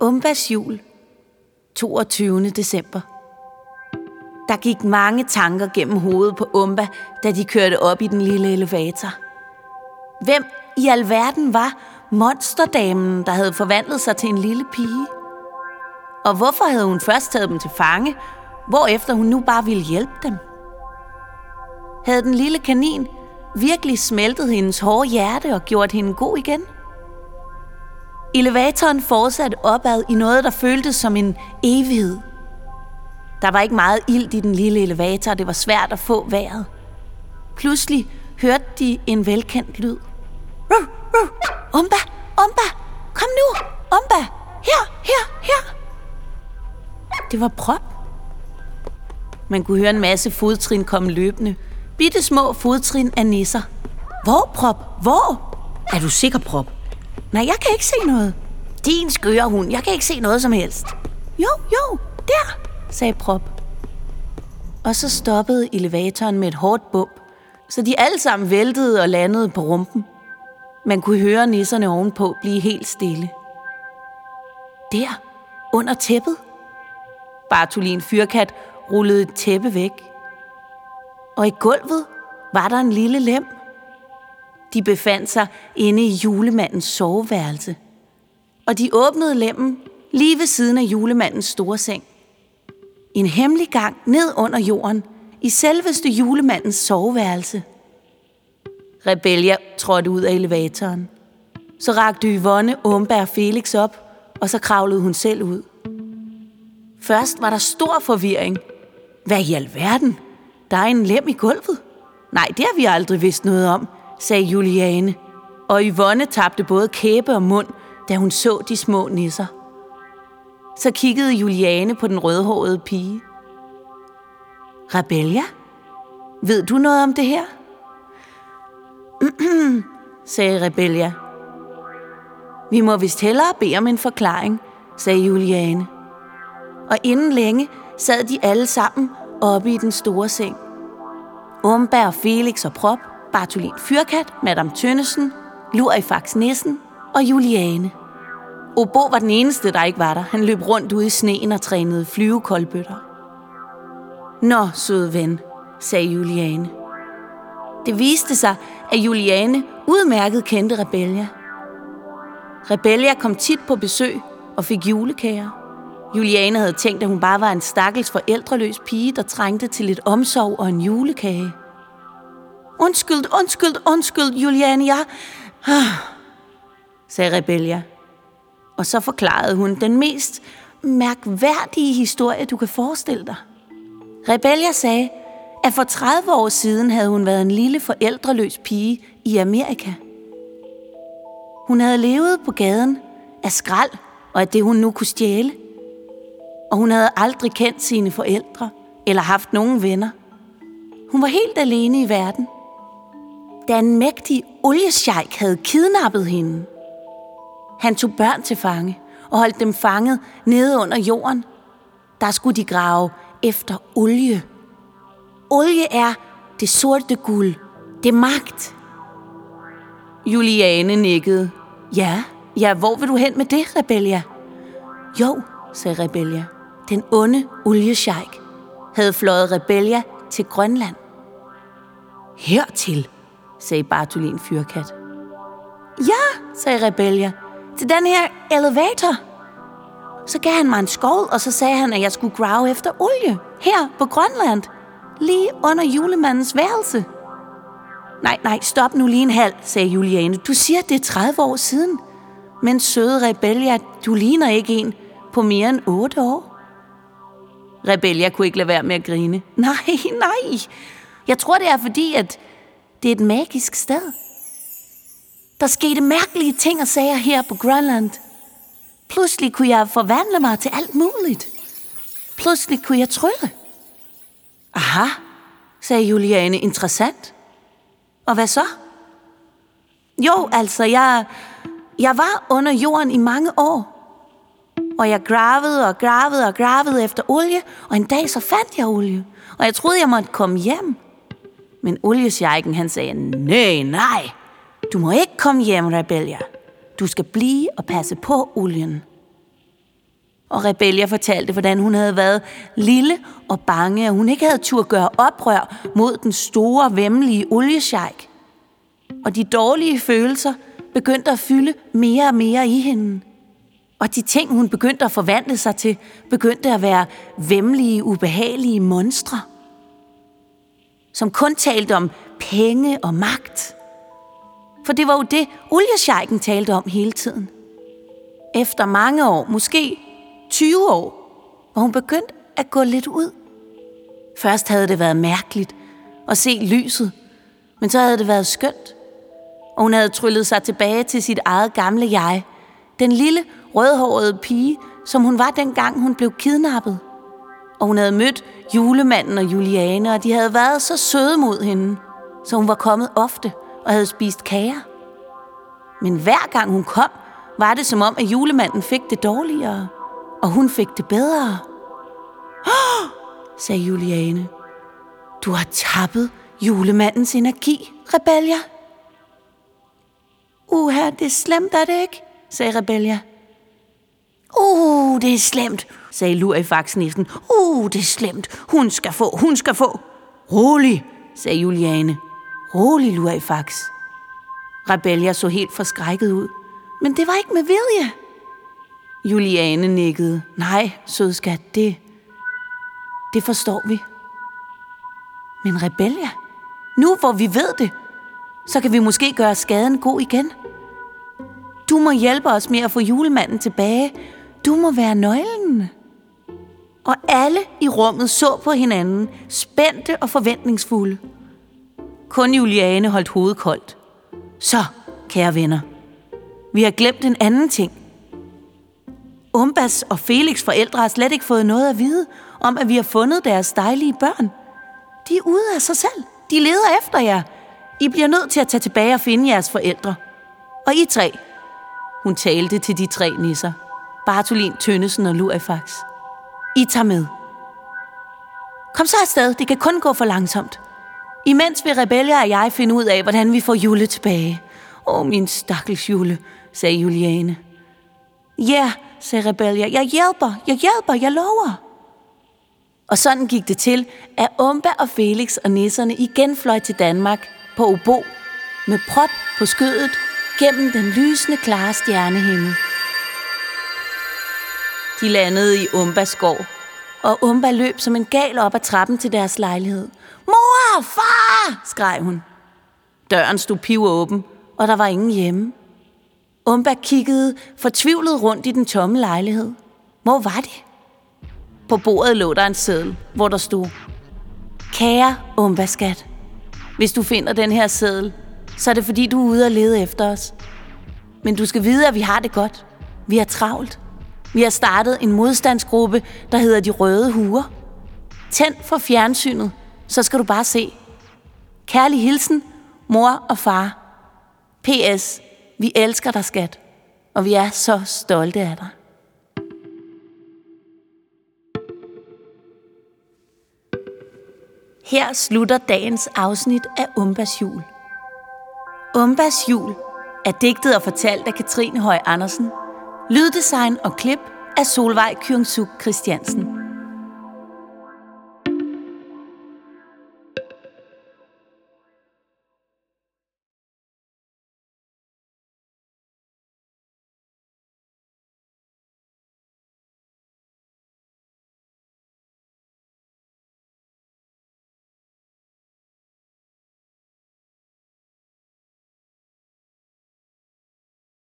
Umbas jul, 22. december. Der gik mange tanker gennem hovedet på Umba, da de kørte op i den lille elevator. Hvem i alverden var monsterdamen, der havde forvandlet sig til en lille pige? Og hvorfor havde hun først taget dem til fange, hvorefter hun nu bare ville hjælpe dem? Havde den lille kanin virkelig smeltet hendes hårde hjerte og gjort hende god igen? Elevatoren fortsatte opad i noget, der føltes som en evighed. Der var ikke meget ild i den lille elevator, og det var svært at få vejret. Pludselig hørte de en velkendt lyd. Ruh, ruh. Umba, Umba, kom nu, Umba, her, her, her. Det var prop. Man kunne høre en masse fodtrin komme løbende. Bitte små fodtrin af nisser. Hvor, prop? Hvor? Er du sikker, prop? Nej, jeg kan ikke se noget. Din skøre hund, jeg kan ikke se noget som helst. Jo, jo, der, sagde Prop. Og så stoppede elevatoren med et hårdt bump, så de alle sammen væltede og landede på rumpen. Man kunne høre nisserne ovenpå blive helt stille. Der, under tæppet. Bartolin Fyrkat rullede et tæppe væk. Og i gulvet var der en lille lem. De befandt sig inde i julemandens soveværelse. Og de åbnede lemmen lige ved siden af julemandens store seng. En hemmelig gang ned under jorden, i selveste julemandens soveværelse. Rebellia trådte ud af elevatoren. Så rakte Yvonne, Umberg og Felix op, og så kravlede hun selv ud. Først var der stor forvirring. Hvad i alverden? Der er en lem i gulvet. Nej, det har vi aldrig vidst noget om, sagde Juliane. Og Yvonne tabte både kæbe og mund, da hun så de små nisser. Så kiggede Juliane på den rødhårede pige. Rebellia, ved du noget om det her? sagde Rebellia. Vi må vist hellere bede om en forklaring, sagde Juliane. Og inden længe sad de alle sammen oppe i den store seng. Umba og Felix og Prop, Bartolin Fyrkat, Madame Tønnesen, Lurifax Nissen og Juliane. Obo var den eneste, der ikke var der. Han løb rundt ude i sneen og trænede flyvekoldbøtter. Nå, søde ven, sagde Juliane. Det viste sig, at Juliane udmærket kendte Rebellia. Rebellia kom tit på besøg og fik julekager. Juliane havde tænkt, at hun bare var en stakkels forældreløs pige, der trængte til lidt omsorg og en julekage. Undskyld, undskyld, undskyld, Juliane, jeg... Ah, sagde Rebellia. Og så forklarede hun den mest mærkværdige historie, du kan forestille dig. Rebellia sagde, at for 30 år siden havde hun været en lille forældreløs pige i Amerika. Hun havde levet på gaden af skrald og af det, hun nu kunne stjæle. Og hun havde aldrig kendt sine forældre eller haft nogen venner. Hun var helt alene i verden. Da en mægtig oliesjejk havde kidnappet hende. Han tog børn til fange og holdt dem fanget nede under jorden. Der skulle de grave efter olie. Olie er det sorte guld. Det er magt. Juliane nikkede. Ja, ja, hvor vil du hen med det, Rebellia? Jo, sagde Rebellia. Den onde oliesjejk havde fløjet Rebellia til Grønland. Hertil, sagde Bartolin Fyrkat. Ja, sagde Rebellia. Til den her elevator. Så gav han mig en skål, og så sagde han, at jeg skulle grave efter olie her på Grønland. Lige under julemandens værelse. Nej, nej, stop nu lige en halv, sagde Juliane. Du siger, det er 30 år siden. Men søde Rebellia, du ligner ikke en på mere end 8 år. Rebellia kunne ikke lade være med at grine. Nej, nej. Jeg tror, det er fordi, at det er et magisk sted. Der skete mærkelige ting og sager her på Grønland. Pludselig kunne jeg forvandle mig til alt muligt. Pludselig kunne jeg trylle. Aha, sagde Juliane interessant. Og hvad så? Jo, altså, jeg, jeg var under jorden i mange år. Og jeg gravede og gravede og gravede efter olie, og en dag så fandt jeg olie. Og jeg troede, jeg måtte komme hjem. Men oliesjejken, han sagde, nej, nej, du må ikke komme hjem, Rebellia. Du skal blive og passe på olien. Og Rebellia fortalte, hvordan hun havde været lille og bange, at hun ikke havde tur gøre oprør mod den store, vemmelige oliesjejk. Og de dårlige følelser begyndte at fylde mere og mere i hende. Og de ting, hun begyndte at forvandle sig til, begyndte at være vemmelige, ubehagelige monstre, som kun talte om penge og magt. For det var jo det, oliesjejken talte om hele tiden. Efter mange år, måske 20 år, var hun begyndt at gå lidt ud. Først havde det været mærkeligt at se lyset, men så havde det været skønt. Og hun havde tryllet sig tilbage til sit eget gamle jeg. Den lille, rødhårede pige, som hun var dengang hun blev kidnappet. Og hun havde mødt julemanden og Juliane, og de havde været så søde mod hende, så hun var kommet ofte og havde spist kager. Men hver gang hun kom, var det som om, at julemanden fik det dårligere, og hun fik det bedre. Åh, sagde Juliane. Du har tappet julemandens energi, Rebellia. Uha, det er slemt, er det ikke? sagde Rebellia. Uh, det er slemt, sagde Lurifax-nissen. Uh, det er slemt. Hun skal få, hun skal få. Rolig, sagde Juliane. Rolig, Lurifax. Rebellia så helt forskrækket ud. Men det var ikke med vilje. Juliane nikkede. Nej, sødskat, det, det forstår vi. Men Rebellia, nu hvor vi ved det, så kan vi måske gøre skaden god igen. Du må hjælpe os med at få julemanden tilbage. Du må være nøglen. Og alle i rummet så på hinanden, spændte og forventningsfulde. Kun Juliane holdt hovedet koldt. Så, kære venner, vi har glemt en anden ting. Umbas og Felix forældre har slet ikke fået noget at vide om, at vi har fundet deres dejlige børn. De er ude af sig selv. De leder efter jer. I bliver nødt til at tage tilbage og finde jeres forældre. Og I tre. Hun talte til de tre nisser. Bartolin, Tønnesen og Lurifax. I tager med. Kom så afsted. Det kan kun gå for langsomt. Imens vil Rebellia og jeg finde ud af, hvordan vi får Jule tilbage. Åh, min stakkels Jule, sagde Juliane. Ja, yeah, sagde Rebellia. Jeg hjælper, jeg hjælper, jeg lover. Og sådan gik det til, at Umba og Felix og nisserne igen fløj til Danmark på Obo med prop på skødet gennem den lysende klare stjernehimmel. De landede i Umbas skov, og Umba løb som en gal op ad trappen til deres lejlighed. Mor, far, skreg hun. Døren stod piv åben, og der var ingen hjemme. Umba kiggede fortvivlet rundt i den tomme lejlighed. Hvor var det? På bordet lå der en seddel, hvor der stod Kære Umba-skat, hvis du finder den her seddel, så er det fordi, du er ude og lede efter os. Men du skal vide, at vi har det godt. Vi er travlt. Vi har startet en modstandsgruppe, der hedder De Røde Huer. Tænd for fjernsynet, så skal du bare se. Kærlig hilsen, mor og far. P.S. Vi elsker dig, skat, og vi er så stolte af dig. Her slutter dagens afsnit af Umbas jul. Umbas jul er digtet og fortalt af Katrine Høj Andersen. Lyddesign og klip af Solvej Kyungsuk Christiansen.